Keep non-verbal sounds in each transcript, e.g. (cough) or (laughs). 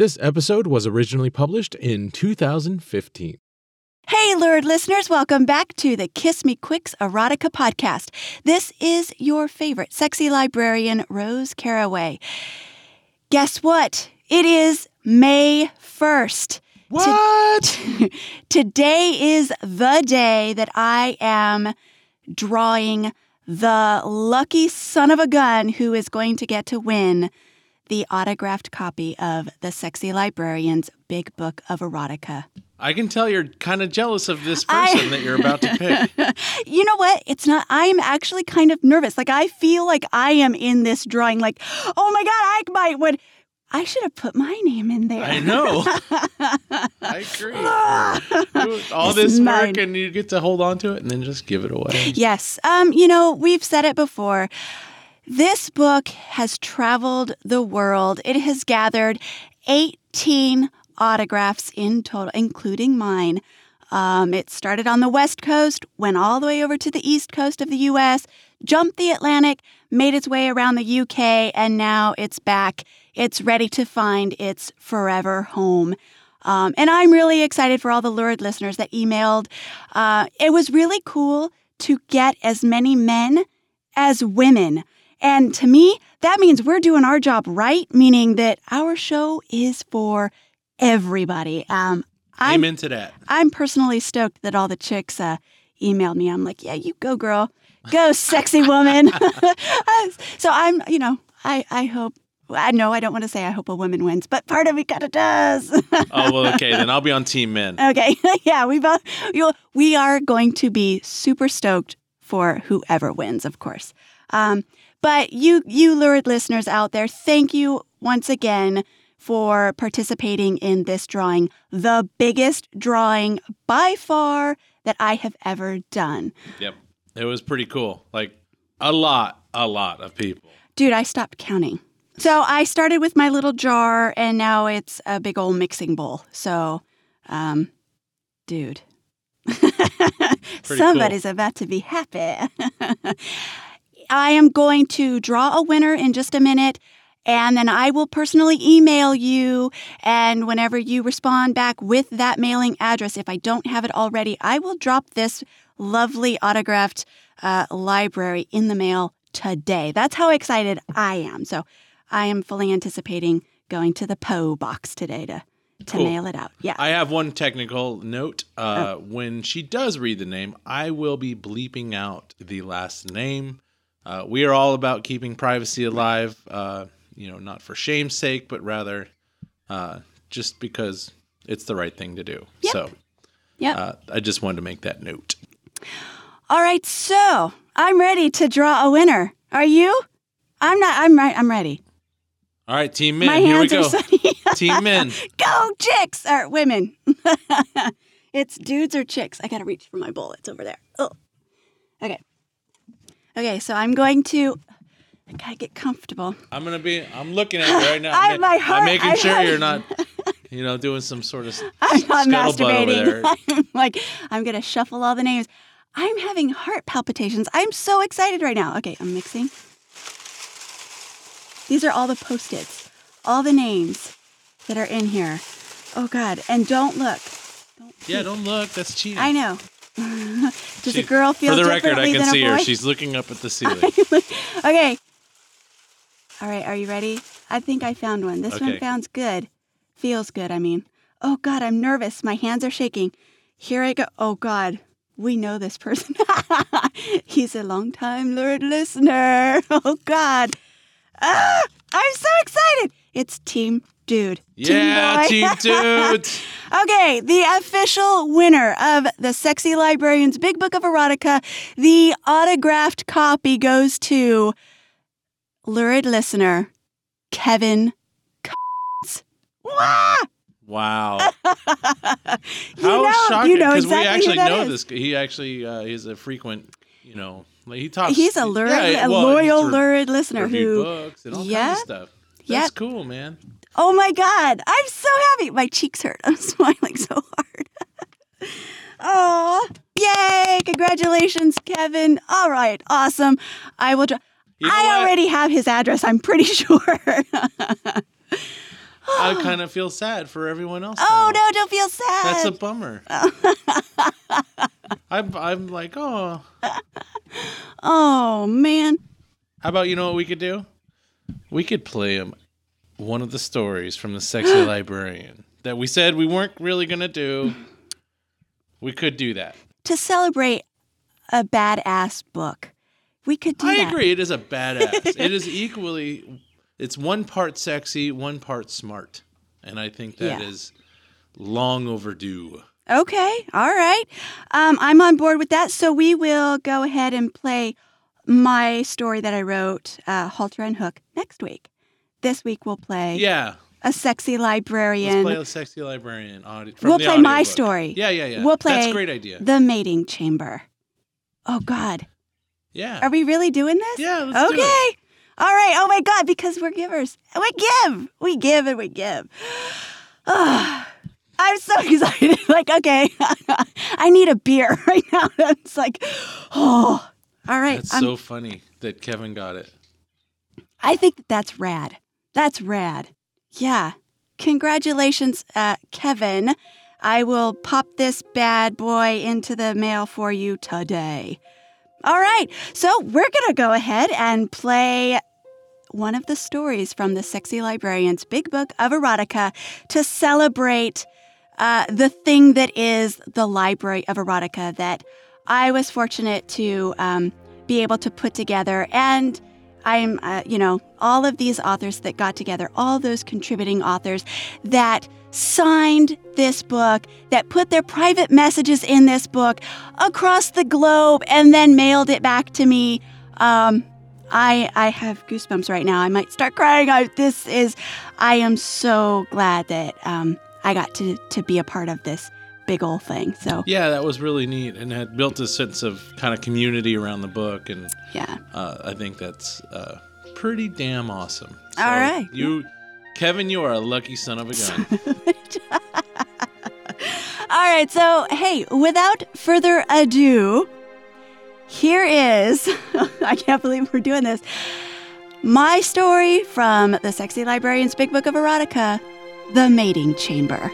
This episode was originally published in 2015. Hey, Lurid listeners, welcome back to the Kiss Me Quicks Erotica podcast. This is your favorite sexy librarian, Rose Caraway. Guess what? It is May 1st. What? (laughs) Today is the day that I am drawing the lucky son of a gun who is going to get to win the autographed copy of the Sexy Librarian's Big Book of Erotica. I can tell you're kind of jealous of this person I- that you're about to pick. (laughs) You know what? It's not, I am actually kind of nervous. Like, I feel like I am in this drawing, like, oh my God, I might would. I should have put my name in there. I know. (laughs) I agree. All This this work and you get to hold on to it and then just give it away. Yes. Um, you know, we've said it before. This book has traveled the world. It has gathered 18 autographs in total, including mine. Um, it started on the West Coast, went all the way over to the East Coast of the US, jumped the Atlantic, made its way around the UK, and now it's back. It's ready to find its forever home. Um, and I'm really excited for all the lurid listeners that emailed. Uh, it was really cool to get as many men as women. And to me, that means we're doing our job right, meaning that our show is for everybody. Um, I'm, Amen to that. I'm personally stoked that all the chicks uh, emailed me. I'm like, yeah, you go, girl. Go, sexy woman. (laughs) so I'm, you know, I, I hope, I know I don't want to say I hope a woman wins, but part of me kind of does. (laughs) Oh, well, okay. Then I'll be on Team Men. Okay, (laughs) yeah, we both we are going to be super stoked for whoever wins, of course. Um, but you you lurid listeners out there, thank you once again for participating in this drawing, the biggest drawing by far that I have ever done. Yep. It was pretty cool. Like a lot, a lot of people. Dude, I stopped counting. So I started with my little jar, and now it's a big old mixing bowl. So, um, dude, (laughs) somebody's about to be happy. (laughs) I am going to draw a winner in just a minute. And then I will personally email you. And whenever you respond back with that mailing address, if I don't have it already, I will drop this lovely autographed uh, library in the mail today. That's how excited I am. So I am fully anticipating going to the Poe box today to, to Cool. mail it out. Yeah. I have one technical note. Uh, When she does read the name, I will be bleeping out the last name. Uh, we are all about keeping privacy alive, uh, you know, not for shame's sake, but rather uh, just because it's the right thing to do. Yep. So yeah, uh, I just wanted to make that note. All right, so I'm ready to draw a winner. Are you? I'm not. I'm right. I'm ready. All right, Team Men, My here we hands go. (laughs) Team Men. Go chicks or women. (laughs) it's dudes or chicks. I gotta reach for my bowl. It's over there. Oh. Okay. Okay, so I'm going to. I gotta get comfortable. I'm gonna be. I'm looking at you right now. (laughs) I- I'm, my heart- I'm making I- sure you're (laughs) not, you know, doing some sort of (laughs) I'm not masturbating. there. I'm like, I'm gonna shuffle all the names. I'm having heart palpitations. I'm so excited right now. Okay, I'm mixing. These are all the post-its, all the names that are in here. Oh God! And don't look. Don't Yeah, don't look. That's cheating. I know. (laughs) Does She- a girl feel For the record, I can see her. She's looking up at the (laughs) ceiling. okay. All right, are you ready? I think I found one. This one sounds good. Feels good, I mean. Oh God, I'm nervous. My hands are shaking. Here I go. Oh God, we know this person. (laughs) He's a long-time lurid listener. Oh God. Ah, I'm so excited. It's Team Dude. yeah, boy. Team (laughs) Dudes. Okay, the official winner of the Sexy Librarian's Big Book of Erotica, the autographed copy goes to lurid listener Kevin. Wow. (laughs) You How know, shocking! you know Because exactly we actually know is. this. He actually uh, is a frequent, you know, like he talks. He's a lurid, yeah, a well, loyal re- lurid listener who. books and all Yeah. kinds of stuff. Yeah. That's cool, man. Oh my God, I'm so happy. My cheeks hurt. (laughs) I'm smiling so hard. (laughs) oh, yay! Congratulations, Kevin. All right, awesome. I will. Dr- You know I what? already have his address. I'm pretty (laughs) sure. I (sighs) kind of feel sad for everyone else. Oh now. no, don't feel sad. That's a bummer. I'm, I'm like, oh. oh man. How about you know what we could do? We could play him one of the stories from the sexy (gasps) librarian that we said we weren't really gonna do. We could do that. To celebrate a badass book, we could do I that. agree. It is a (laughs) badass. it is equally. It's one part sexy, one part smart, and I think that is Yeah. long overdue. Okay, all right. Um, I'm on board with that. So we will go ahead and play my story that I wrote, uh, Halter and Hook, next week. This week we'll play Yeah, a sexy let's librarian. play a sexy librarian audio. We'll play my story. Yeah, yeah, yeah. We'll That's play a great idea. The Mating Chamber. Oh God, Yeah. are we really doing this? Yeah, let's okay. All right. Oh my God, because we're givers. We give. We give and we give. Ah, (sighs) I'm so (laughs) excited. Like, okay, (laughs) I need a beer (laughs) right now. It's like, (sighs) oh, all right. That's I'm- so funny that Kevin got it. I think that that's rad. That's rad. Yeah. Congratulations, uh, Kevin. I will pop this bad boy into the mail for you today. All right. So we're going to go ahead and play one of the stories from the Sexy Librarian's Big Book of Erotica to celebrate uh, the thing that is the Library of Erotica that I was fortunate to um, be able to put together. And I'm, uh, you know, all of these authors that got together, all those contributing authors that signed this book, that put their private messages in this book across the globe and then mailed it back to me. Um, I I have goosebumps right now. I might start crying. I, this is, I am so glad that um, I got to to be a part of this big old thing. So Yeah, that was really neat and had built a sense of kind of community around the book. And yeah, uh, I think that's uh, pretty damn awesome. So All right. You, Kevin, you are a lucky son of a gun. (laughs) All right, so hey, without further ado, here is (laughs) I can't believe we're doing this. My story from the Sexy Librarian's Big Book of Erotica The Mating Chamber.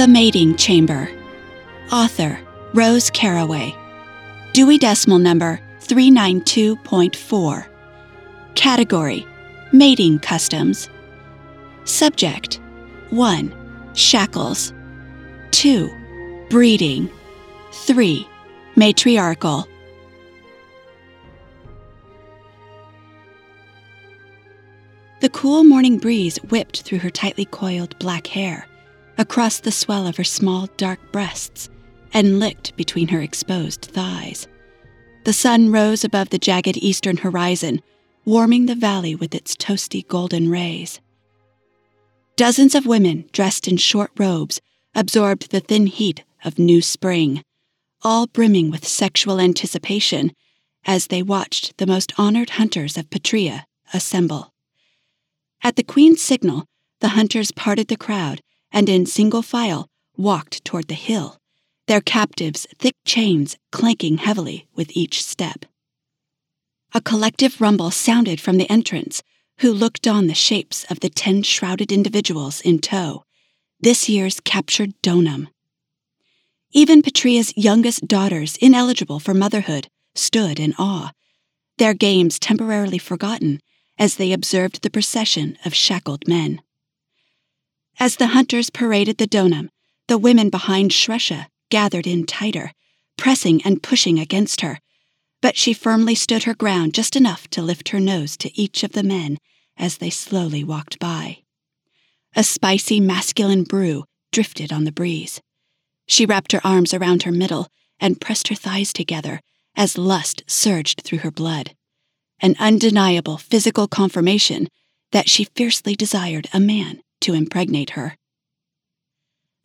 The Mating Chamber. Author Rose Caraway. Dewey Decimal Number 392.4. Category Mating Customs. Subject 1. Shackles. 2. Breeding. 3. Matriarchal. The cool morning breeze whipped through her tightly coiled black hair, across the swell of her small dark breasts, and licked between her exposed thighs. The sun rose above the jagged eastern horizon, warming the valley with its toasty golden rays. Dozens of women dressed in short robes absorbed the thin heat of new spring, all brimming with sexual anticipation as they watched the most honored hunters of Petria assemble. At the queen's signal, the hunters parted the crowd and in single file walked toward the hill, their captives' thick chains clanking heavily with each step. A collective rumble sounded from the entrance, who looked on the shapes of the ten shrouded individuals in tow, this year's captured donum. Even Petria's youngest daughters, ineligible for motherhood, stood in awe, their games temporarily forgotten as they observed the procession of shackled men. As the hunters paraded the donum, the women behind Shresha gathered in tighter, pressing and pushing against her, but she firmly stood her ground just enough to lift her nose to each of the men as they slowly walked by. A spicy masculine brew drifted on the breeze. She wrapped her arms around her middle and pressed her thighs together as lust surged through her blood, an undeniable physical confirmation that she fiercely desired a man to impregnate her.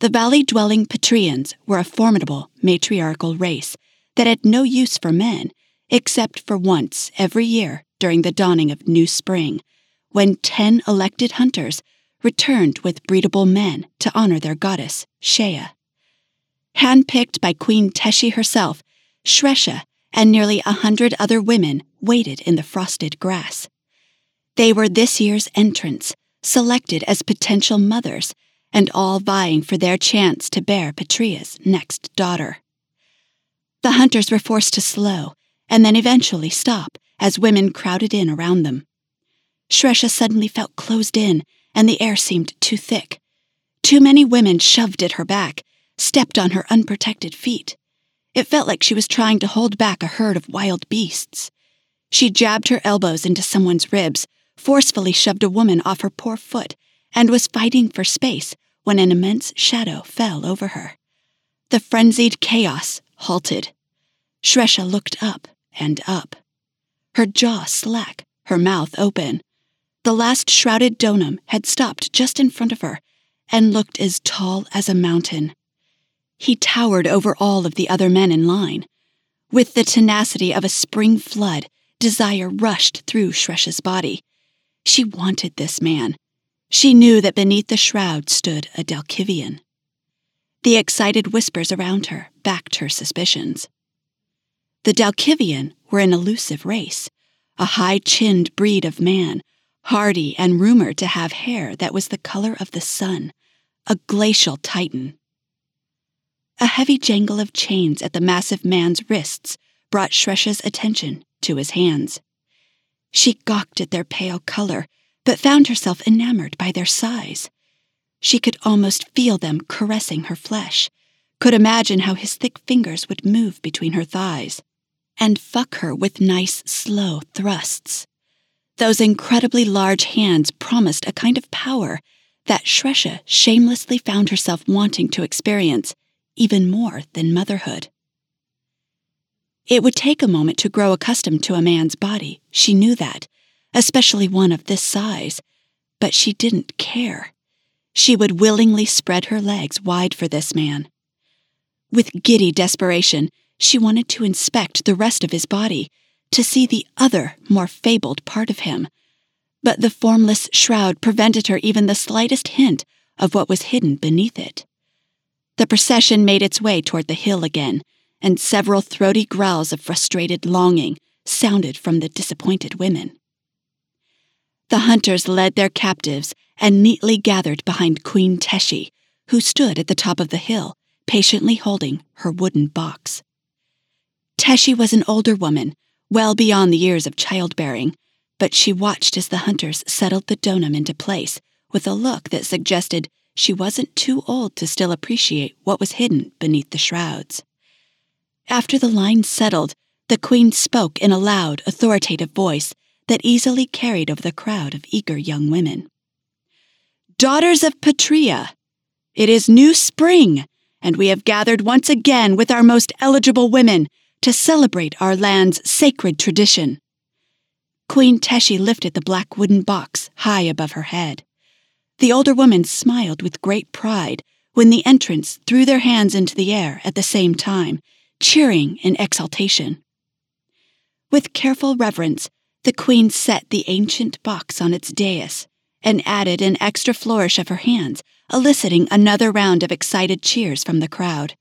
The valley dwelling Petrians were a formidable matriarchal race that had no use for men, except for once every year during the dawning of new spring, when ten elected hunters returned with breedable men to honor their goddess, Shea. Handpicked by Queen Teshi herself, Shresha and nearly a hundred other women waited in the frosted grass. They were this year's entrants, selected as potential mothers, and all vying for their chance to bear Patria's next daughter. The hunters were forced to slow and then eventually stop as women crowded in around them. Shresha suddenly felt closed in, and the air seemed too thick. Too many women shoved at her back, stepped on her unprotected feet. It felt like she was trying to hold back a herd of wild beasts. She jabbed her elbows into someone's ribs, forcefully shoved a woman off her poor foot, and was fighting for space when an immense shadow fell over her. The frenzied chaos halted. Shresha looked up and up. Her jaw slack, her mouth open. The last shrouded donum had stopped just in front of her and looked as tall as a mountain. He towered over all of the other men in line. With the tenacity of a spring flood, desire rushed through Shresha's body. She wanted this man. She knew that beneath the shroud stood a Dalkivian. The excited whispers around her backed her suspicions. The Dalkivian were an elusive race, a high chinned breed of man hardy and rumored to have hair that was the color of the sun, a glacial titan. A heavy jangle of chains at the massive man's wrists brought Shresha's attention to his hands. She gawked at their pale color, but found herself enamored by their size. She could almost feel them caressing her flesh, could imagine how his thick fingers would move between her thighs, and fuck her with nice, slow thrusts. Those incredibly large hands promised a kind of power that Shresha shamelessly found herself wanting to experience even more than motherhood. It would take a moment to grow accustomed to a man's body, she knew that, especially one of this size, but she didn't care. She would willingly spread her legs wide for this man. With giddy desperation, she wanted to inspect the rest of his body to see the other, more fabled part of him. But the formless shroud prevented her even the slightest hint of what was hidden beneath it. The procession made its way toward the hill again, and several throaty growls of frustrated longing sounded from the disappointed women. The hunters led their captives and neatly gathered behind Queen Teshi, who stood at the top of the hill, patiently holding her wooden box. Teshi was an older woman well beyond the years of childbearing, but she watched as the hunters settled the donum into place with a look that suggested she wasn't too old to still appreciate what was hidden beneath the shrouds. After the line settled, the queen spoke in a loud, authoritative voice that easily carried over the crowd of eager young women. Daughters of Patria, it is new spring, and we have gathered once again with our most eligible women to celebrate our land's sacred tradition. Queen Teshi lifted the black wooden box high above her head. The older women smiled with great pride when the entrants threw their hands into the air at the same time, cheering in exultation. With careful reverence, the queen set the ancient box on its dais and added an extra flourish of her hands, eliciting another round of excited cheers from the crowd.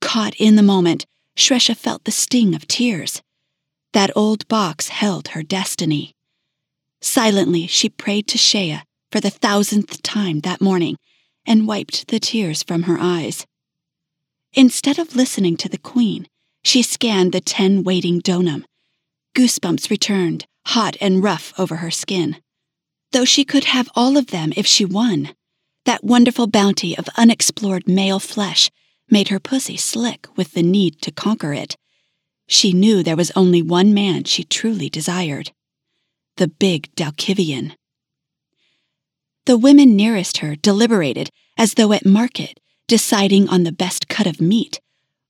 Caught in the moment, Shresha felt the sting of tears. That old box held her destiny. Silently, she prayed to Shea for the thousandth time that morning and wiped the tears from her eyes. Instead of listening to the queen, she scanned the ten waiting donum. Goosebumps returned, hot and rough over her skin. Though she could have all of them if she won, that wonderful bounty of unexplored male flesh made her pussy slick with the need to conquer it. She knew there was only one man she truly desired the big Dalkivian. The women nearest her deliberated as though at market, deciding on the best cut of meat,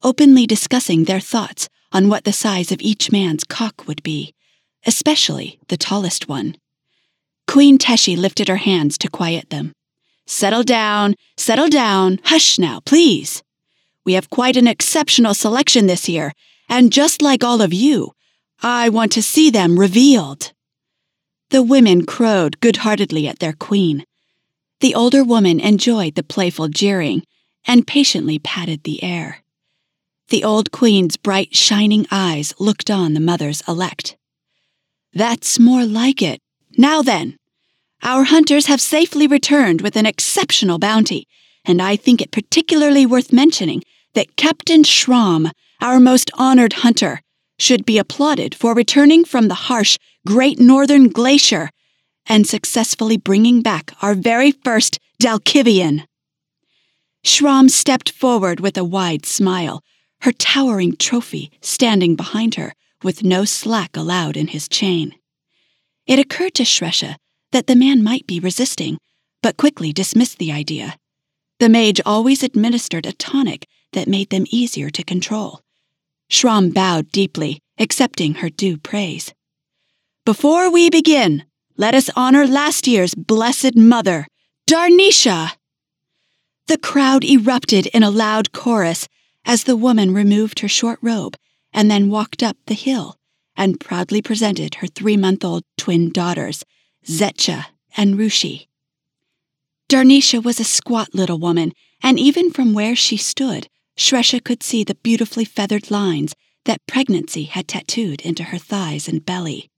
openly discussing their thoughts on what the size of each man's cock would be, especially the tallest one. Queen Teshi lifted her hands to quiet them. Settle down, settle down, hush now, please. We have quite an exceptional selection this year, and just like all of you, I want to see them revealed. The women crowed good heartedly at their queen. The older woman enjoyed the playful jeering and patiently patted the air. The old queen's bright, shining eyes looked on the mothers elect. That's more like it. Now then, our hunters have safely returned with an exceptional bounty, and I think it particularly worth mentioning that Captain Schramm, our most honored hunter, should be applauded for returning from the harsh Great Northern Glacier and successfully bringing back our very first Dalkivian. Schramm stepped forward with a wide smile, her towering trophy standing behind her with no slack allowed in his chain. It occurred to Shresha that the man might be resisting, but quickly dismissed the idea. The mage always administered a tonic that made them easier to control. Schramm bowed deeply, accepting her due praise. Before we begin, let us honor last year's blessed mother, Darnisha. The crowd erupted in a loud chorus as the woman removed her short robe and then walked up the hill and proudly presented her three month old twin daughters, Zetcha and Rushi. Darnisha was a squat little woman, and even from where she stood, Shresha could see the beautifully feathered lines that pregnancy had tattooed into her thighs and belly.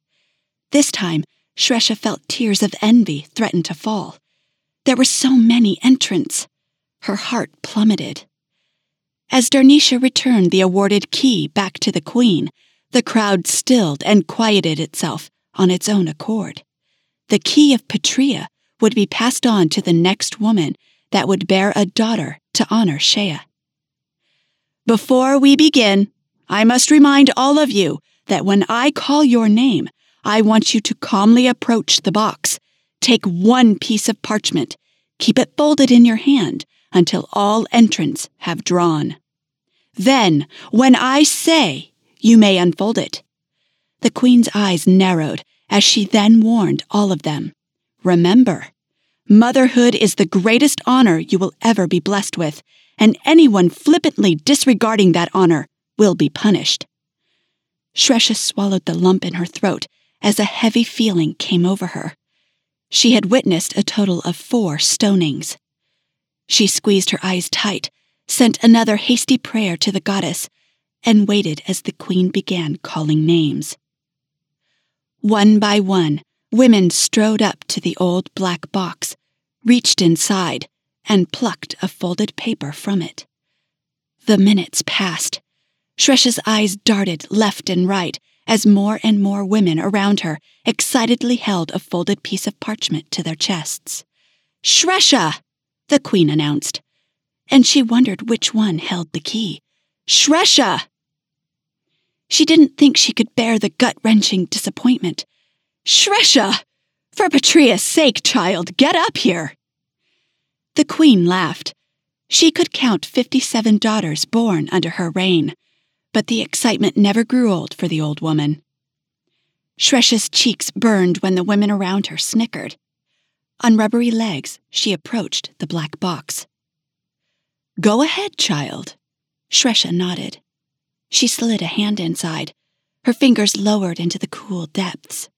This time, Shresha felt tears of envy threaten to fall. There were so many entrants. Her heart plummeted. As Darnisha returned the awarded key back to the queen, the crowd stilled and quieted itself on its own accord. The key of Patria would be passed on to the next woman that would bear a daughter to honor Shea. Before we begin, I must remind all of you that when I call your name, I want you to calmly approach the box. Take one piece of parchment, keep it folded in your hand until all entrants have drawn. Then, when I say, you may unfold it. The queen's eyes narrowed as she then warned all of them. Remember, motherhood is the greatest honor you will ever be blessed with, and anyone flippantly disregarding that honor will be punished. Shresha swallowed the lump in her throat as a heavy feeling came over her. She had witnessed a total of four stonings. She squeezed her eyes tight, sent another hasty prayer to the goddess, and waited as the queen began calling names. One by one, women strode up to the old black box, reached inside, and plucked a folded paper from it. The minutes passed. Shresha's eyes darted left and right as more and more women around her excitedly held a folded piece of parchment to their chests. Shresha! The queen announced, and she wondered which one held the key. Shresha! She didn't think she could bear the gut wrenching disappointment. Shresha! For Patria's sake, child, get up here! The queen laughed. She could count fifty seven daughters born under her reign but the excitement never grew old for the old woman. Shresha's cheeks burned when the women around her snickered. On rubbery legs, she approached the black box. Go ahead, child. Shresha nodded. She slid a hand inside, her fingers lowered into the cool depths.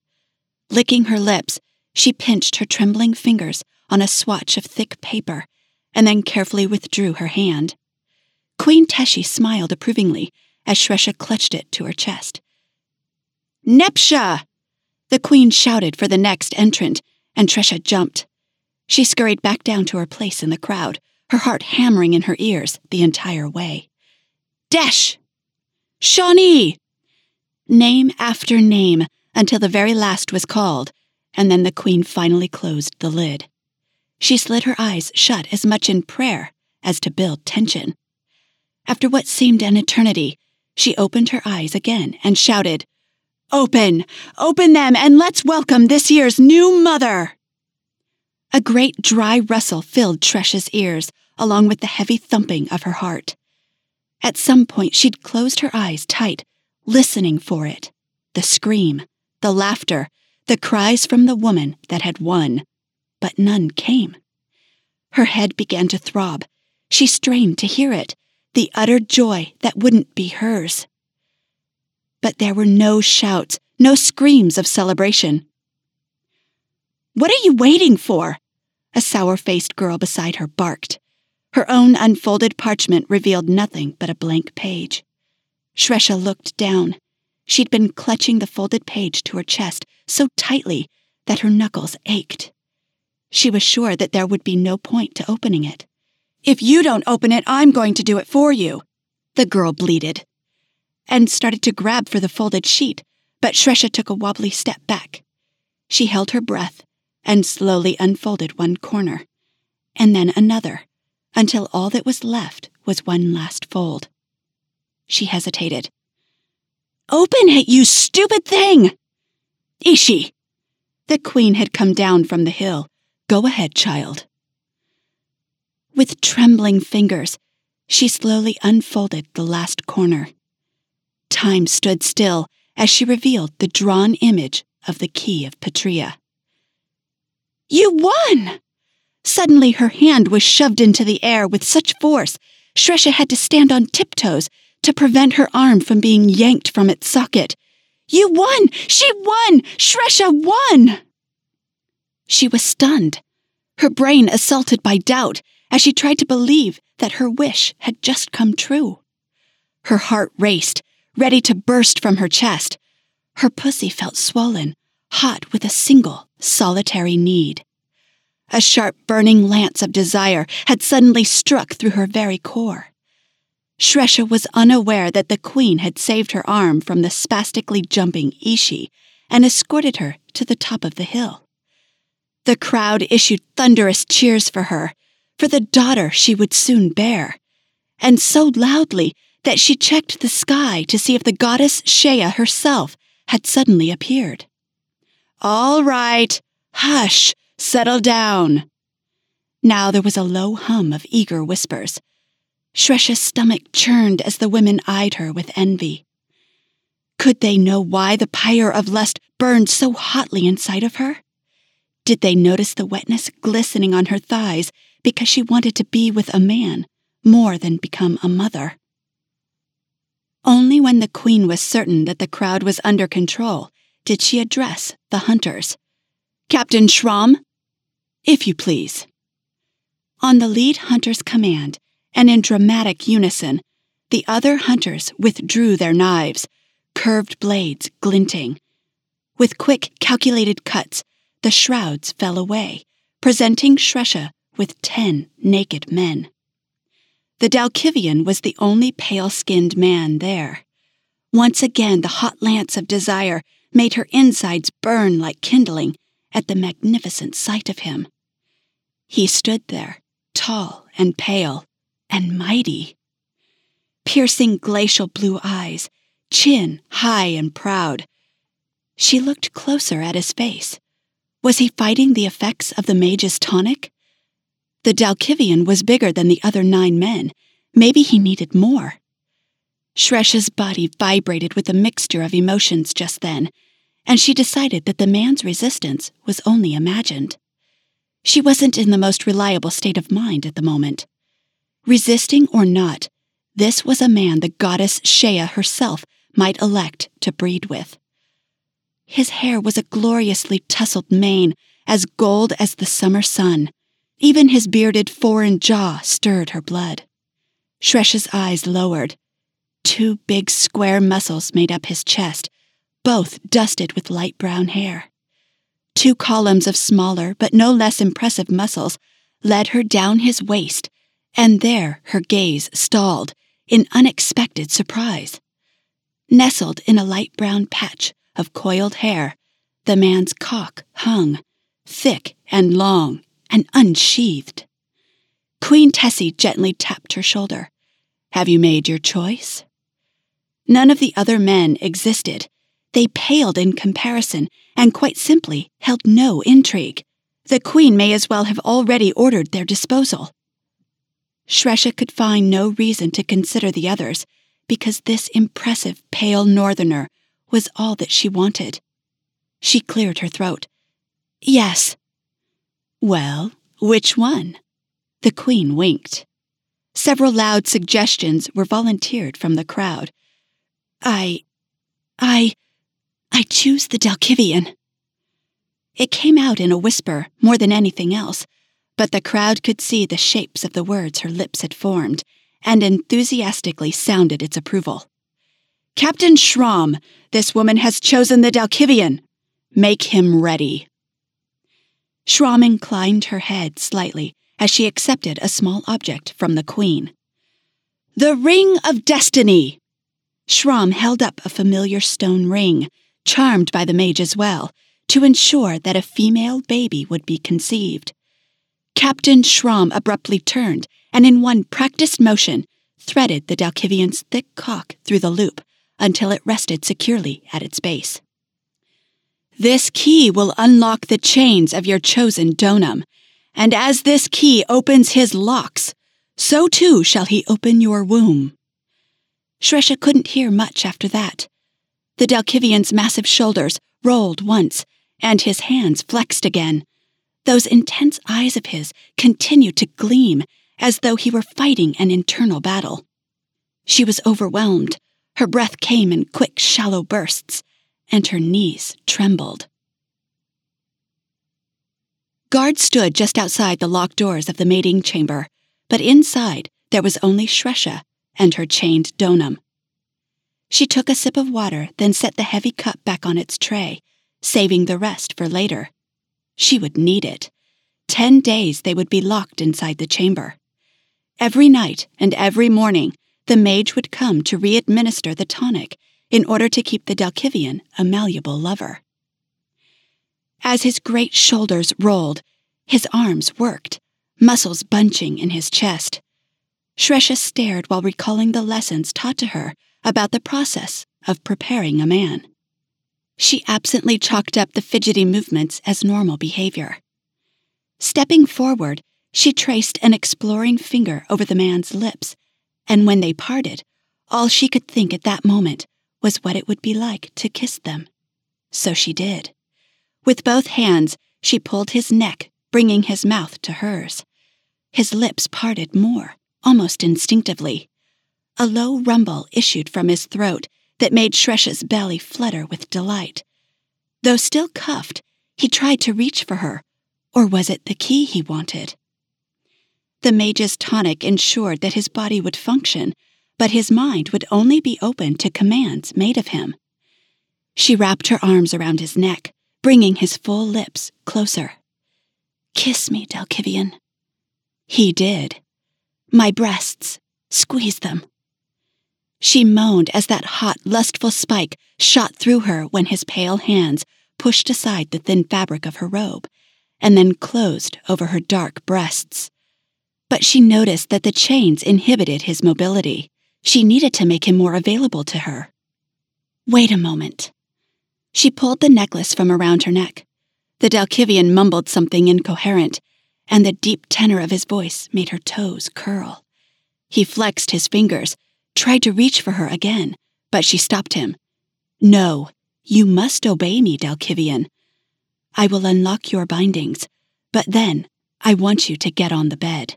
Licking her lips, she pinched her trembling fingers on a swatch of thick paper and then carefully withdrew her hand. Queen Teshi smiled approvingly as Shresha clutched it to her chest. Nepsha! The queen shouted for the next entrant, and Shresha jumped. She scurried back down to her place in the crowd, her heart hammering in her ears the entire way. Desh! Shawnee! Name after name until the very last was called, and then the queen finally closed the lid. She slid her eyes shut as much in prayer as to build tension. After what seemed an eternity, she opened her eyes again and shouted, Open! Open them and let's welcome this year's new mother! A great dry rustle filled Shresha's ears, along with the heavy thumping of her heart. At some point, she'd closed her eyes tight, listening for it the scream, the laughter, the cries from the woman that had won. But none came. Her head began to throb. She strained to hear it, the utter joy that wouldn't be hers. But there were no shouts, no screams of celebration. What are you waiting for? A sour faced girl beside her barked. Her own unfolded parchment revealed nothing but a blank page. Shresha looked down. She'd been clutching the folded page to her chest so tightly that her knuckles ached. She was sure that there would be no point to opening it. If you don't open it, I'm going to do it for you, the girl bleated, and started to grab for the folded sheet, but Shresha took a wobbly step back. She held her breath and slowly unfolded one corner, and then another, until all that was left was one last fold. She hesitated. Open it, you stupid thing! Ishi! The queen had come down from the hill. Go ahead, child. With trembling fingers, she slowly unfolded the last corner. Time stood still as she revealed the drawn image of the key of Patria. You won! Suddenly, her hand was shoved into the air with such force, Shresha had to stand on tiptoes to prevent her arm from being yanked from its socket. You won! She won! Shresha won! She was stunned, her brain assaulted by doubt as she tried to believe that her wish had just come true. Her heart raced, ready to burst from her chest. Her pussy felt swollen, hot with a single, solitary need. A sharp, burning lance of desire had suddenly struck through her very core. Shresha was unaware that the queen had saved her arm from the spastically jumping Ishi and escorted her to the top of the hill. The crowd issued thunderous cheers for her, for the daughter she would soon bear, and so loudly that she checked the sky to see if the goddess Shea herself had suddenly appeared. All right, hush, settle down. Now there was a low hum of eager whispers. Shresha's stomach churned as the women eyed her with envy. Could they know why the pyre of lust burned so hotly inside of her? Did they notice the wetness glistening on her thighs because she wanted to be with a man more than become a mother? Only when the queen was certain that the crowd was under control did she address the hunters. Captain Schramm? If you please. On the lead hunter's command, and in dramatic unison, the other hunters withdrew their knives, curved blades glinting. With quick, calculated cuts, the shrouds fell away, presenting Shresha with ten naked men. The Dalkivian was the only pale skinned man there. Once again, the hot lance of desire made her insides burn like kindling at the magnificent sight of him. He stood there, tall and pale and mighty. Piercing glacial blue eyes, chin high and proud. She looked closer at his face. Was he fighting the effects of the mage's tonic? The Dalkivian was bigger than the other nine men. Maybe he needed more. Shresha's body vibrated with a mixture of emotions just then, and she decided that the man's resistance was only imagined. She wasn't in the most reliable state of mind at the moment. Resisting or not, this was a man the goddess Shea herself might elect to breed with. His hair was a gloriously tousled mane, as gold as the summer sun. Even his bearded foreign jaw stirred her blood. Shresha's eyes lowered. Two big square muscles made up his chest, both dusted with light brown hair. Two columns of smaller but no less impressive muscles led her down his waist, and there her gaze stalled in unexpected surprise. Nestled in a light brown patch of coiled hair, the man's cock hung, thick and long and unsheathed. Queen Teshi gently tapped her shoulder. Have you made your choice? None of the other men existed. They paled in comparison and quite simply held no intrigue. The queen may as well have already ordered their disposal. Shresha could find no reason to consider the others because this impressive pale northerner was all that she wanted. She cleared her throat. Yes. Well, which one? The queen winked. Several loud suggestions were volunteered from the crowd. I. I. I choose the Dalkivian. It came out in a whisper more than anything else, but the crowd could see the shapes of the words her lips had formed and enthusiastically sounded its approval. Captain Schramm, this woman has chosen the Dalkivian. Make him ready. Schramm inclined her head slightly as she accepted a small object from the Queen. The Ring of Destiny! Schramm held up a familiar stone ring, charmed by the mage as well, to ensure that a female baby would be conceived. Captain Schramm abruptly turned and, in one practiced motion, threaded the Dalkivian's thick cock through the loop until it rested securely at its base. This key will unlock the chains of your chosen donum, and as this key opens his locks, so too shall he open your womb. Shresha couldn't hear much after that. The Dalkivian's massive shoulders rolled once, and his hands flexed again. Those intense eyes of his continued to gleam as though he were fighting an internal battle. She was overwhelmed. Her breath came in quick, shallow bursts, and her knees trembled. Guards stood just outside the locked doors of the mating chamber, but inside there was only Shresha and her chained donum. She took a sip of water, then set the heavy cup back on its tray, saving the rest for later. She would need it. Ten days they would be locked inside the chamber. Every night and every morning, the mage would come to re-administer the tonic in order to keep the Dalkivian a malleable lover. As his great shoulders rolled, his arms worked, muscles bunching in his chest. Shresha stared while recalling the lessons taught to her about the process of preparing a man. She absently chalked up the fidgety movements as normal behavior. Stepping forward, she traced an exploring finger over the man's lips, and when they parted, all she could think at that moment was what it would be like to kiss them. So she did. With both hands, she pulled his neck, bringing his mouth to hers. His lips parted more, almost instinctively. A low rumble issued from his throat that made Shresha's belly flutter with delight. Though still cuffed, he tried to reach for her, or was it the key he wanted? The mage's tonic ensured that his body would function, but his mind would only be open to commands made of him. She wrapped her arms around his neck, bringing his full lips closer. Kiss me, Dalkivian. He did. My breasts, squeeze them. She moaned as that hot, lustful spike shot through her when his pale hands pushed aside the thin fabric of her robe and then closed over her dark breasts. But she noticed that the chains inhibited his mobility. She needed to make him more available to her. Wait a moment. She pulled the necklace from around her neck. The Dalkivian mumbled something incoherent, and the deep tenor of his voice made her toes curl. He flexed his fingers, tried to reach for her again, but she stopped him. No, you must obey me, Dalkivian. I will unlock your bindings, but then I want you to get on the bed.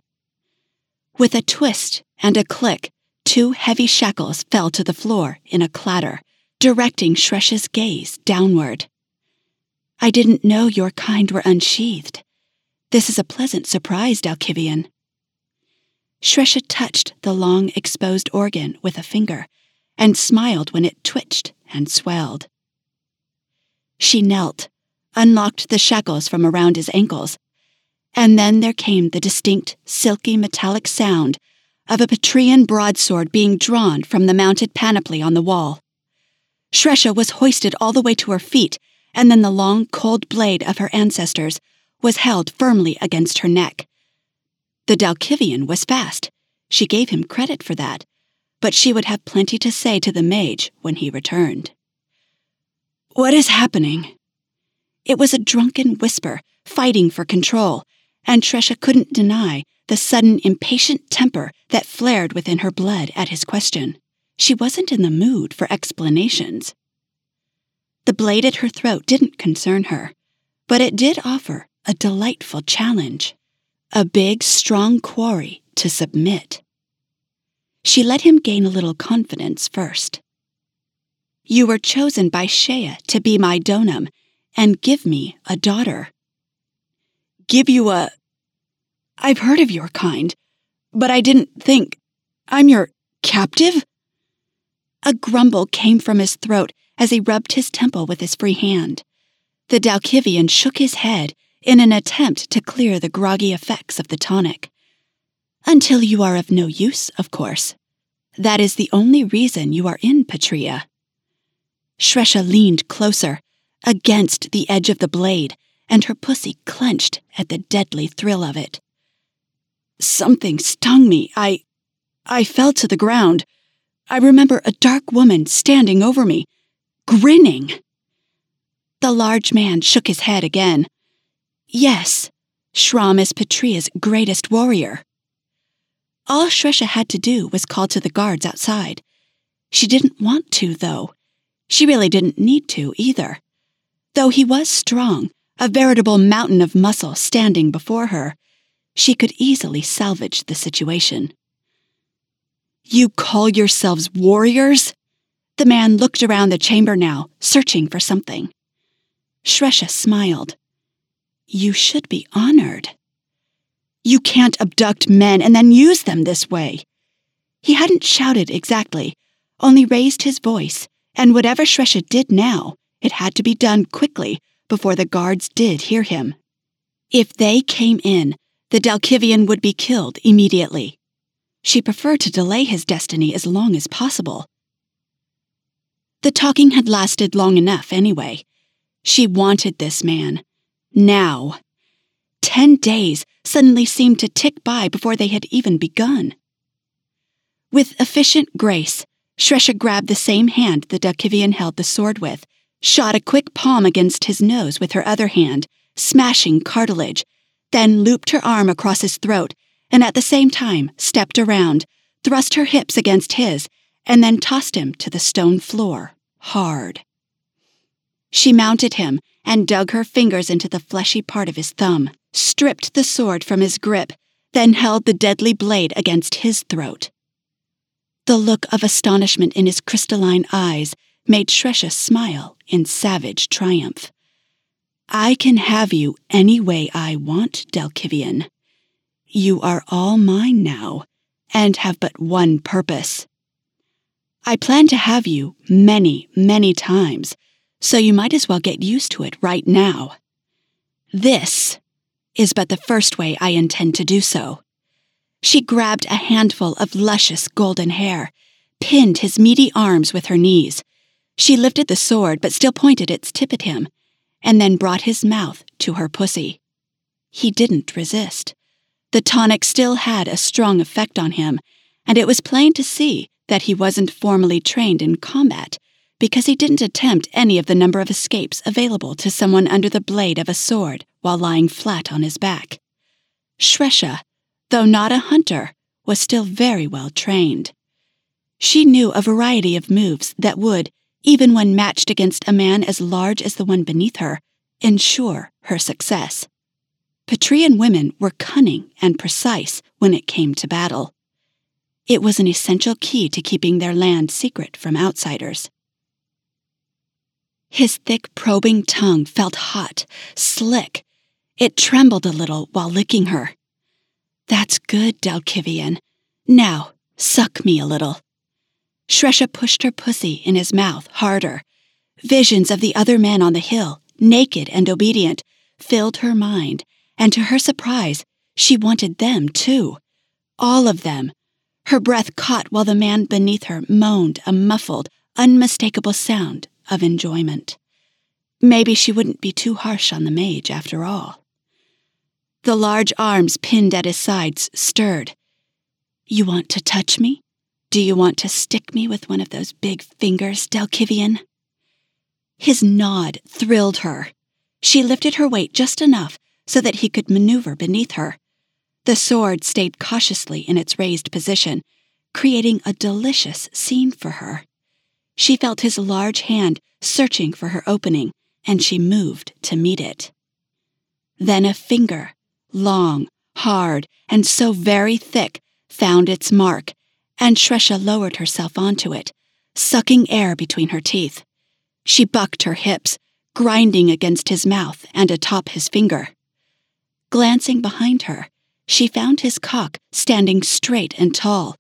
With a twist and a click, two heavy shackles fell to the floor in a clatter directing Shresha's gaze downward. I didn't know your kind were unsheathed. This is a pleasant surprise, Dalkivian. Shresha touched the long exposed organ with a finger and smiled when it twitched and swelled. She knelt, unlocked the shackles from around his ankles, and then there came the distinct, silky metallic sound of a Patreon broadsword being drawn from the mounted panoply on the wall. Shresha was hoisted all the way to her feet, and then the long, cold blade of her ancestors was held firmly against her neck. The Dalkivian was fast. She gave him credit for that, but she would have plenty to say to the mage when he returned. What is happening? It was a drunken whisper, fighting for control, and Shresha couldn't deny the sudden impatient temper that flared within her blood at his question. She wasn't in the mood for explanations. The blade at her throat didn't concern her, but it did offer a delightful challenge a big, strong quarry to submit. she let him gain a little confidence first. You were chosen by Shea to be my donum and give me a daughter. Give you a. I've heard of your kind, but I didn't think. I'm your captive? A grumble came from his throat as he rubbed his temple with his free hand. The Dalkivian shook his head in an attempt to clear the groggy effects of the tonic. Until you are of no use, of course. That is the only reason you are in Patria. Shresha leaned closer, against the edge of the blade, and her pussy clenched at the deadly thrill of it. Something stung me. I. I fell to the ground. I remember a dark woman standing over me, grinning. The large man shook his head again. Yes, Shram is Patria's greatest warrior. All Shresha had to do was call to the guards outside. She didn't want to, though. She really didn't need to, either. Though he was strong, a veritable mountain of muscle standing before her, she could easily salvage the situation. You call yourselves warriors? The man looked around the chamber now, searching for something. Shresha smiled. You should be honored. You can't abduct men and then use them this way. He hadn't shouted exactly, only raised his voice, and whatever Shresha did now, it had to be done quickly before the guards did hear him. If they came in, the Dalkivian would be killed immediately. She preferred to delay his destiny as long as possible. The talking had lasted long enough anyway. She wanted this man. Now. Ten days suddenly seemed to tick by before they had even begun. With efficient grace, Shresha grabbed the same hand the Dalkivian held the sword with, shot a quick palm against his nose with her other hand, smashing cartilage, then looped her arm across his throat, and at the same time stepped around, thrust her hips against his, and then tossed him to the stone floor, hard. She mounted him and dug her fingers into the fleshy part of his thumb, stripped the sword from his grip, then held the deadly blade against his throat. The look of astonishment in his crystalline eyes made Shresha smile in savage triumph. I can have you any way I want, Dalkivian. You are all mine now, and have but one purpose. I plan to have you many, many times, so you might as well get used to it right now. This is but the first way I intend to do so. She grabbed a handful of luscious golden hair, pinned his meaty arms with her knees. She lifted the sword but still pointed its tip at him, and then brought his mouth to her pussy. He didn't resist. The tonic still had a strong effect on him, and it was plain to see that he wasn't formally trained in combat because he didn't attempt any of the number of escapes available to someone under the blade of a sword while lying flat on his back. Shresha, though not a hunter, was still very well trained. She knew a variety of moves that would, even when matched against a man as large as the one beneath her, ensure her success. Patrian women were cunning and precise when it came to battle. It was an essential key to keeping their land secret from outsiders. His thick, probing tongue felt hot, slick. It trembled a little while licking her. That's good, Dalkivian. Now, suck me a little. Shresha pushed her pussy in his mouth harder. Visions of the other men on the hill, naked and obedient, filled her mind, and to her surprise, she wanted them too. All of them. Her breath caught while the man beneath her moaned a muffled, unmistakable sound of enjoyment. Maybe she wouldn't be too harsh on the mage after all. The large arms pinned at his sides stirred. You want to touch me? Do you want to stick me with one of those big fingers, Dalkivian? His nod thrilled her. She lifted her weight just enough so that he could maneuver beneath her. The sword stayed cautiously in its raised position, creating a delicious scene for her. She felt his large hand searching for her opening, and she moved to meet it. Then a finger, long, hard, and so very thick, found its mark, and Shresha lowered herself onto it, sucking air between her teeth. She bucked her hips, grinding against his mouth and atop his finger. Glancing behind her, she found his cock standing straight and tall,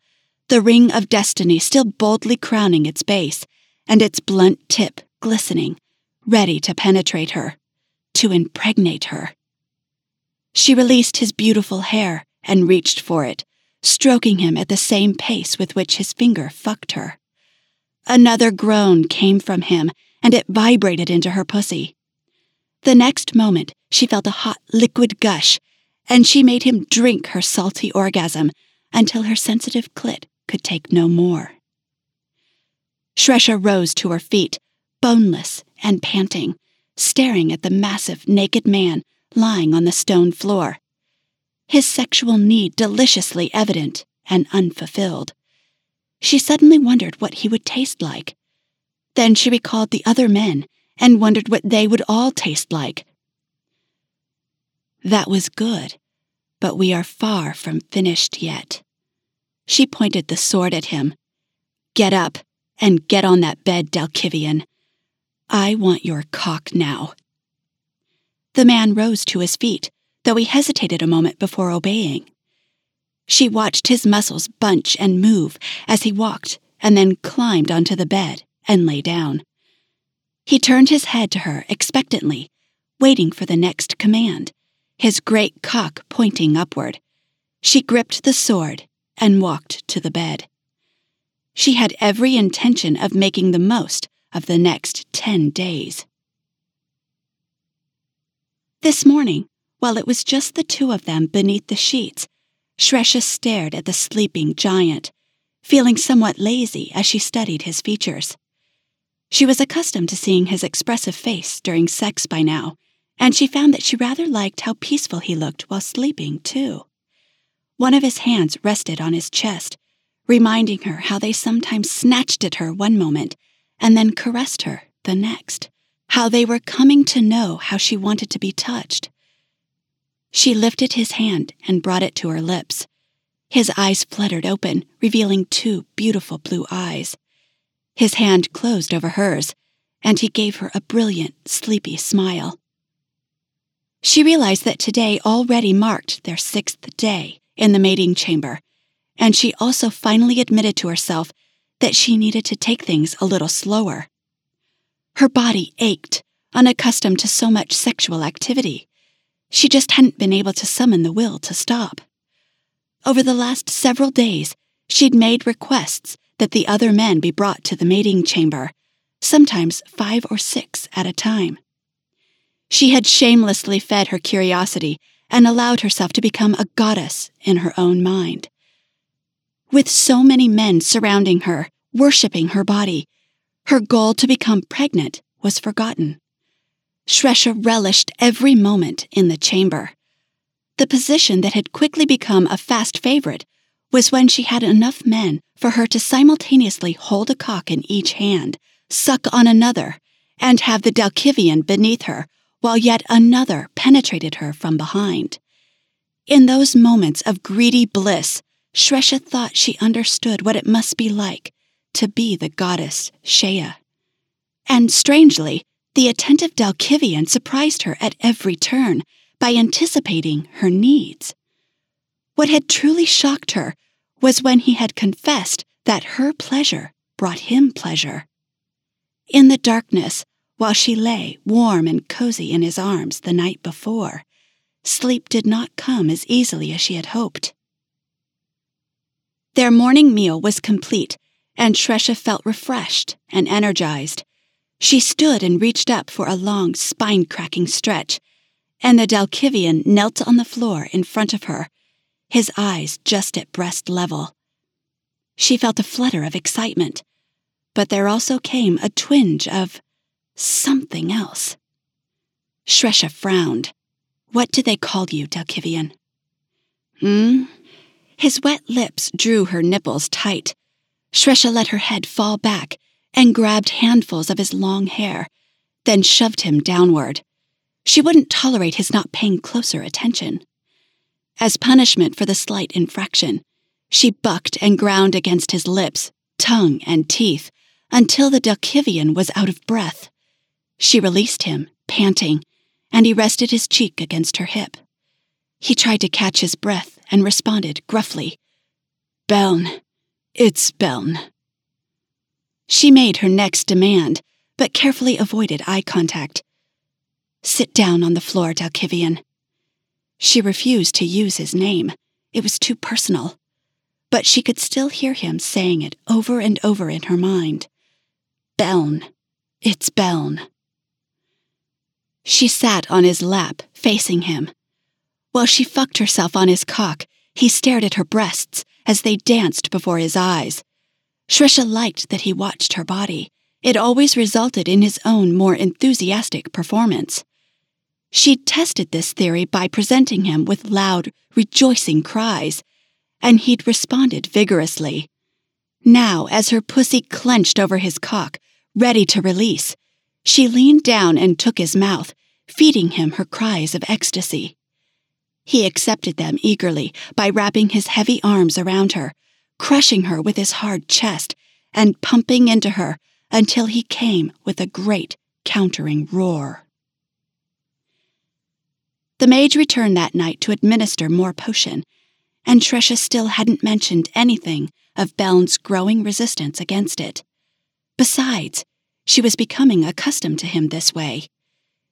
the ring of destiny still boldly crowning its base, and its blunt tip glistening, ready to penetrate her, to impregnate her. She released his beautiful hair and reached for it, stroking him at the same pace with which his finger fucked her. Another groan came from him, and it vibrated into her pussy. The next moment, she felt a hot liquid gush, and she made him drink her salty orgasm until her sensitive clit could take no more. Shresha rose to her feet, boneless and panting, staring at the massive naked man lying on the stone floor. His sexual need deliciously evident and unfulfilled. She suddenly wondered what he would taste like. Then she recalled the other men and wondered what they would all taste like. That was good, but we are far from finished yet. She pointed the sword at him. Get up and get on that bed, Dalkivian. I want your cock now. The man rose to his feet, though he hesitated a moment before obeying. She watched his muscles bunch and move as he walked and then climbed onto the bed and lay down. He turned his head to her expectantly, waiting for the next command, his great cock pointing upward. She gripped the sword and walked to the bed. She had every intention of making the most of the next ten days. This morning, while it was just the two of them beneath the sheets, Shresha stared at the sleeping giant, feeling somewhat lazy as she studied his features. She was accustomed to seeing his expressive face during sex by now, and she found that she rather liked how peaceful he looked while sleeping, too. One of his hands rested on his chest, reminding her how they sometimes snatched at her one moment and then caressed her the next, how they were coming to know how she wanted to be touched. She lifted his hand and brought it to her lips. His eyes fluttered open, revealing two beautiful blue eyes. His hand closed over hers, and he gave her a brilliant, sleepy smile. She realized that today already marked their sixth day in the mating chamber, and she also finally admitted to herself that she needed to take things a little slower. Her body ached, unaccustomed to so much sexual activity. She just hadn't been able to summon the will to stop. Over the last several days, she'd made requests that the other men be brought to the mating chamber, sometimes five or six at a time. She had shamelessly fed her curiosity and allowed herself to become a goddess in her own mind. With so many men surrounding her, worshipping her body, her goal to become pregnant was forgotten. Shresha relished every moment in the chamber. The position that had quickly become a fast favorite was when she had enough men for her to simultaneously hold a cock in each hand, suck on another, and have the Dalkivian beneath her while yet another penetrated her from behind. In those moments of greedy bliss, Shresha thought she understood what it must be like to be the goddess Shea. And strangely, the attentive Dalkivian surprised her at every turn by anticipating her needs. What had truly shocked her was when he had confessed that her pleasure brought him pleasure. In the darkness, while she lay warm and cozy in his arms the night before. Sleep did not come as easily as she had hoped. Their morning meal was complete, and Shresha felt refreshed and energized. She stood and reached up for a long, spine cracking stretch, and the Dalkivian knelt on the floor in front of her, his eyes just at breast level. She felt a flutter of excitement, but there also came a twinge of something else. Shresha frowned. What do they call you, Dalkivian? Hmm? His wet lips drew her nipples tight. Shresha let her head fall back and grabbed handfuls of his long hair, then shoved him downward. She wouldn't tolerate his not paying closer attention. As punishment for the slight infraction, She bucked and ground against his lips, tongue, and teeth until the Dalkivian was out of breath. She released him, panting, and he rested his cheek against her hip. He tried to catch his breath and responded gruffly, Beln, it's Beln. She made her next demand, but carefully avoided eye contact. Sit down on the floor, Dalkivian. She refused to use his name. It was too personal. But she could still hear him saying it over and over in her mind. Beln. It's Beln. She sat on his lap, facing him. While she fucked herself on his cock, he stared at her breasts as they danced before his eyes. Shresha liked that he watched her body. It always resulted in his own more enthusiastic performance. She'd tested this theory by presenting him with loud, rejoicing cries, and he'd responded vigorously. Now, as her pussy clenched over his cock, ready to release, she leaned down and took his mouth, feeding him her cries of ecstasy. He accepted them eagerly by wrapping his heavy arms around her, crushing her with his hard chest, and pumping into her until he came with a great countering roar. The mage returned that night to administer more potion, and Shresha still hadn't mentioned anything of Beln's growing resistance against it. Besides, she was becoming accustomed to him this way.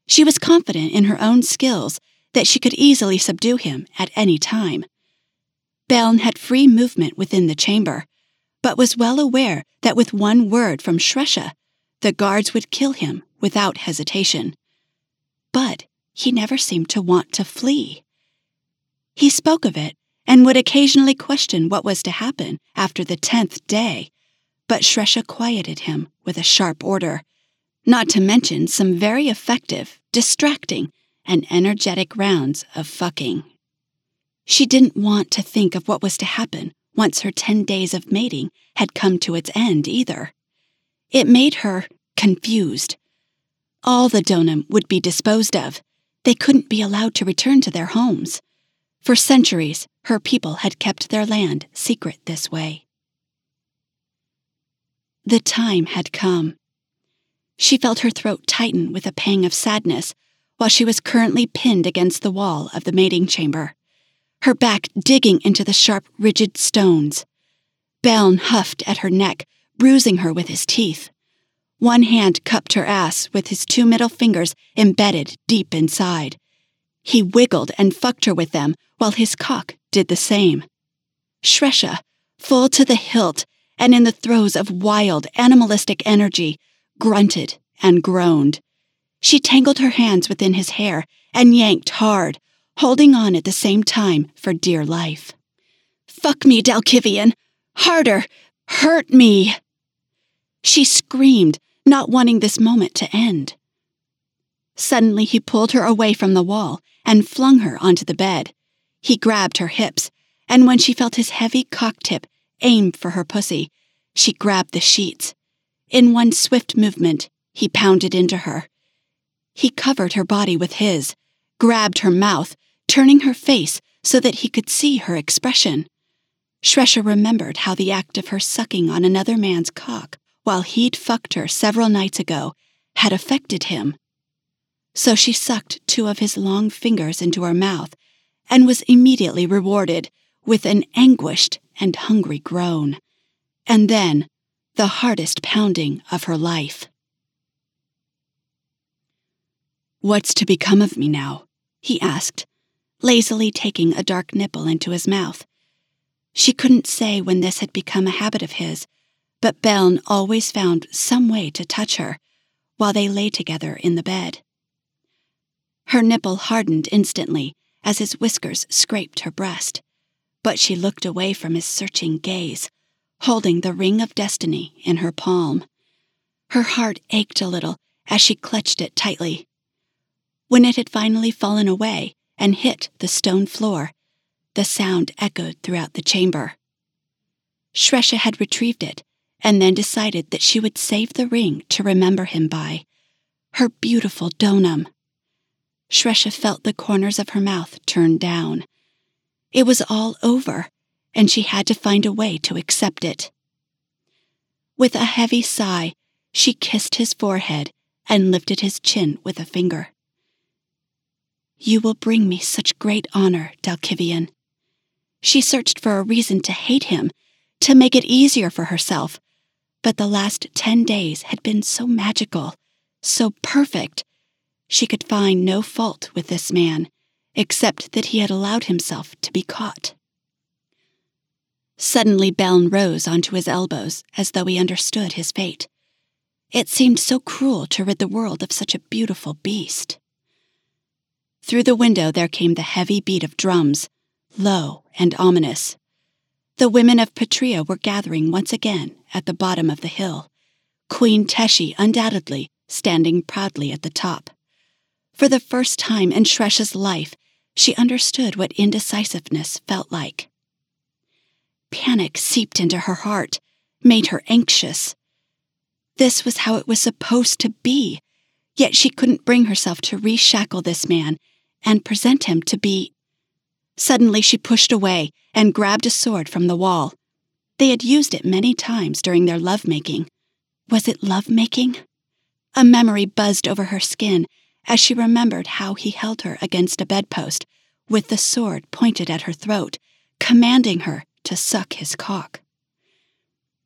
She was confident in her own skills that she could easily subdue him at any time. Beln had free movement within the chamber, but was well aware that with one word from Shresha, the guards would kill him without hesitation. But he never seemed to want to flee. He spoke of it and would occasionally question what was to happen after the tenth day, but Shresha quieted him with a sharp order, not to mention some very effective, distracting, and energetic rounds of fucking. She didn't want to think of what was to happen once her ten days of mating had come to its end either. It made her confused. All the donum would be disposed of, they couldn't be allowed to return to their homes. For centuries, her people had kept their land secret this way. The time had come. She felt her throat tighten with a pang of sadness while she was currently pinned against the wall of the mating chamber, her back digging into the sharp, rigid stones. Beln huffed at her neck, bruising her with his teeth. One hand cupped her ass with his two middle fingers embedded deep inside. He wiggled and fucked her with them while his cock did the same. Shresha, full to the hilt and in the throes of wild, animalistic energy, grunted and groaned. She tangled her hands within his hair and yanked hard, holding on at the same time for dear life. Fuck me, Dalkivian! Harder! Hurt me! She screamed, not wanting this moment to end. Suddenly, he pulled her away from the wall and flung her onto the bed. He grabbed her hips, and when she felt his heavy cock tip aim for her pussy, she grabbed the sheets. In one swift movement, he pounded into her. He covered her body with his, grabbed her mouth, turning her face so that he could see her expression. Shresha remembered how the act of her sucking on another man's cock while he'd fucked her several nights ago had affected him. So she sucked two of his long fingers into her mouth and was immediately rewarded with an anguished and hungry groan, and then the hardest pounding of her life. What's to become of me now? he asked, lazily taking a dark nipple into his mouth. She couldn't say when this had become a habit of his, but Beln always found some way to touch her while they lay together in the bed. Her nipple hardened instantly as his whiskers scraped her breast, but she looked away from his searching gaze, holding the ring of destiny in her palm. Her heart ached a little as she clutched it tightly. When it had finally fallen away and hit the stone floor, the sound echoed throughout the chamber. Shresha had retrieved it and then decided that she would save the ring to remember him by. Her beautiful donum. Shresha felt the corners of her mouth turn down. It was all over, and she had to find a way to accept it. With a heavy sigh, she kissed his forehead and lifted his chin with a finger. You will bring me such great honor, Dalkivian. She searched for a reason to hate him, to make it easier for herself, but the last ten days had been so magical, so perfect. She could find no fault with this man, except that he had allowed himself to be caught. Suddenly, Beln rose onto his elbows as though he understood his fate. It seemed so cruel to rid the world of such a beautiful beast. Through the window there came the heavy beat of drums, low and ominous. The women of Petrea were gathering once again at the bottom of the hill, Queen Teshi undoubtedly standing proudly at the top. For the first time in Shresha's life, she understood what indecisiveness felt like. Panic seeped into her heart, made her anxious. This was how it was supposed to be, yet she couldn't bring herself to reshackle this man and present him to be. Suddenly she pushed away and grabbed a sword from the wall. They had used it many times during their lovemaking. Was it lovemaking? A memory buzzed over her skin as she remembered how he held her against a bedpost with the sword pointed at her throat, commanding her to suck his cock.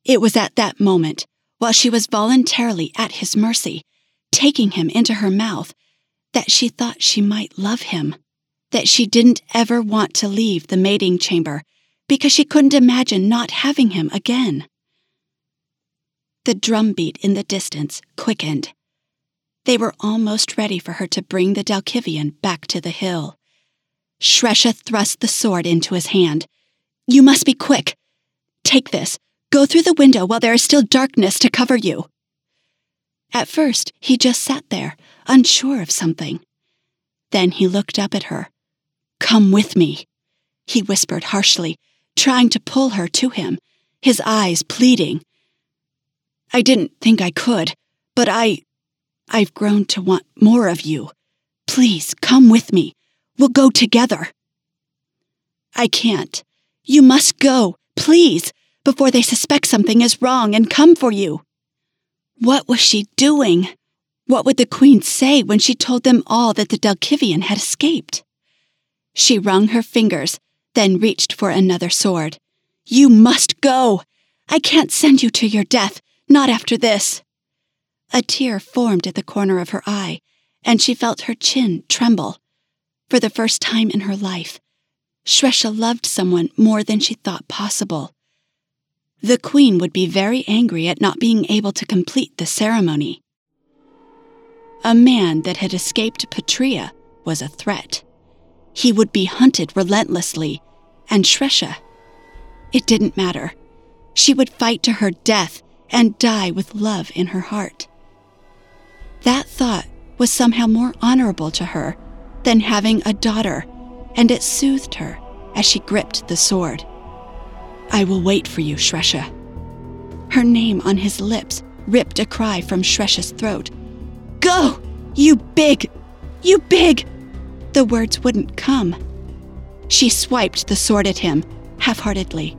It was at that moment, while she was voluntarily at his mercy, taking him into her mouth, that she thought she might love him, that she didn't ever want to leave the mating chamber because she couldn't imagine not having him again. The drumbeat in the distance quickened. They were almost ready for her to bring the Dalkivian back to the hill. Shresha thrust the sword into his hand you must be quick. Take this. Go through the window while there is still darkness to cover you. At first, he just sat there, unsure of something. Then he looked up at her. Come with me, he whispered harshly, trying to pull her to him, his eyes pleading. I didn't think I could, but I. I've grown to want more of you. Please come with me. We'll go together. I can't. You must go, please, before they suspect something is wrong and come for you. What was she doing? What would the queen say when she told them all that the Dalkivian had escaped? She wrung her fingers, then reached for another sword. You must go! I can't send you to your death, not after this. A tear formed at the corner of her eye, and she felt her chin tremble. For the first time in her life, Shresha loved someone more than she thought possible. The queen would be very angry at not being able to complete the ceremony. A man that had escaped Petrea was a threat. He would be hunted relentlessly, and Shresha. It didn't matter. She would fight to her death and die with love in her heart. That thought was somehow more honorable to her than having a daughter and it soothed her as she gripped the sword. I will wait for you, Shresha. Her name on his lips ripped a cry from Shresha's throat. Go! You big! You big! The words wouldn't come. She swiped the sword at him, half heartedly.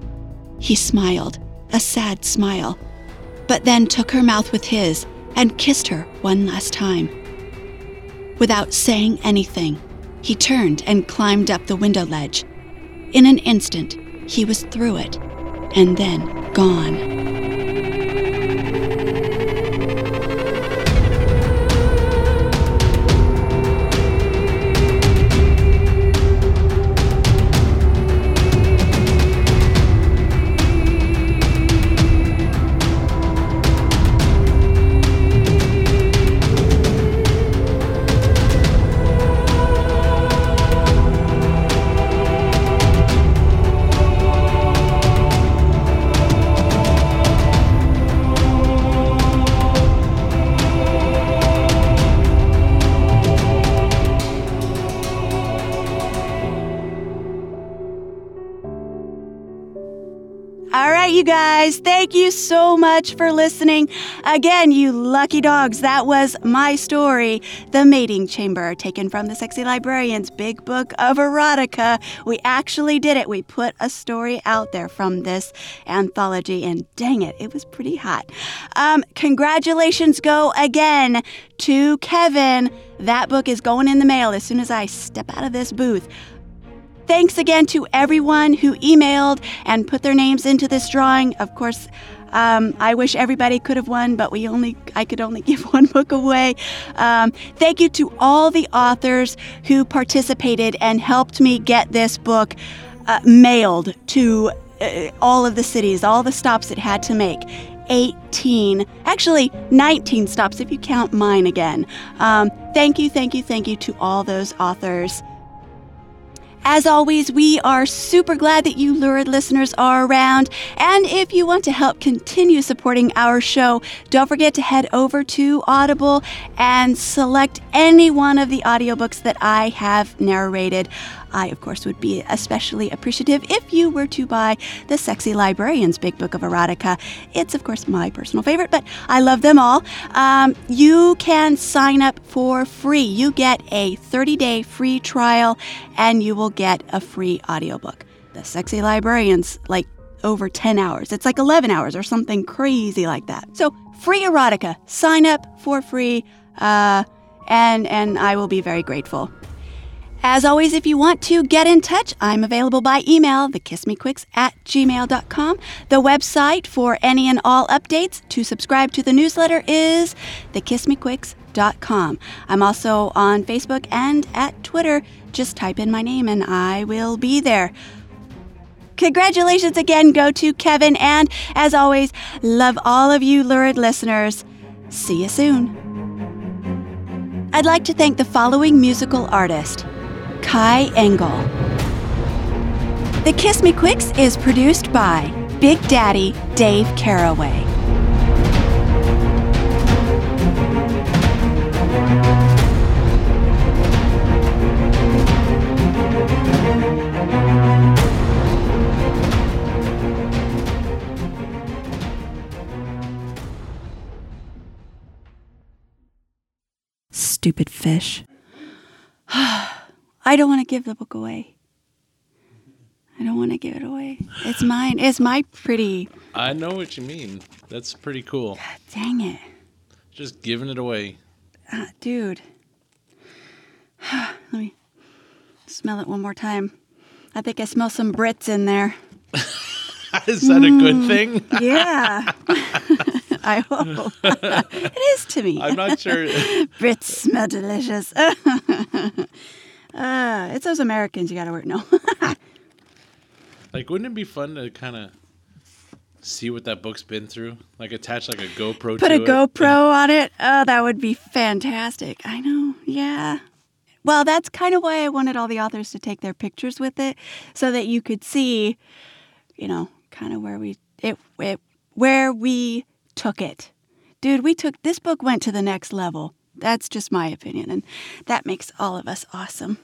He smiled, a sad smile, but then took her mouth with his and kissed her one last time. Without saying anything, he turned and climbed up the window ledge. In an instant, he was through it, and then gone. So much for listening. Again, you lucky dogs, that was my story, The Mating Chamber, taken from the Sexy Librarian's Big Book of Erotica. We actually did it. We put a story out there from this anthology, and dang it, it was pretty hot. Um, congratulations go again to Kevin. That book is going in the mail as soon as I step out of this booth. Thanks again to everyone who emailed and put their names into this drawing. Of course, um, I wish everybody could have won, but we only I could only (laughs) give one book away. Um, thank you to all the authors who participated and helped me get this book uh, mailed to uh, all of the cities, all the stops it had to make. 18, actually 19 stops if you count mine again. Um, thank you, thank you, thank you to all those authors. As always, we are super glad that you lurid listeners are around. And if you want to help continue supporting our show, don't forget to head over to Audible and select any one of the audiobooks that I have narrated. I, of course, would be especially appreciative if you were to buy The Sexy Librarian's Big Book of Erotica. It's, of course, my personal favorite, but I love them all. Um, you can sign up for free. You get a 30 day free trial and you will get a free audiobook. The Sexy Librarian's like over 10 hours. It's like 11 hours or something crazy like that. So, free erotica. Sign up for free, uh, and and I will be very grateful. As always, if you want to get in touch, I'm available by email, thekissmequicks at gmail.com. The website for any and all updates to subscribe to the newsletter is thekissmequicks.com. I'm also on Facebook and at Twitter. Just type in my name and I will be there. Congratulations again go to Kevin, and as always, love all of you lurid listeners. See you soon. I'd like to thank the following musical artist. Kai Engel. The Kiss Me Quicks is produced by Big Daddy Dave Caraway. Stupid fish. I don't want to give the book away. I don't want to give it away. It's mine. It's my pretty. I know what you mean. That's pretty cool. God dang it. Just giving it away. Uh, dude. (sighs) Let me smell it one more time. I think I smell some Brits in there. (laughs) Is that a good thing? Yeah. (laughs) I hope. (laughs) it is to me. I'm not sure. Brits smell delicious. Uh, it's those Americans you got to work. No. (laughs) like, wouldn't it be fun to kind of see what that book's been through? Like, attach like a GoPro. To put a it? GoPro on it. Oh, that would be fantastic. I know. Yeah. Well, that's kind of why I wanted all the authors to take their pictures with it, so that you could see, you know, kind of where we it, it where we took it. Dude, we took this book went to the next level. That's just my opinion, and that makes all of us awesome.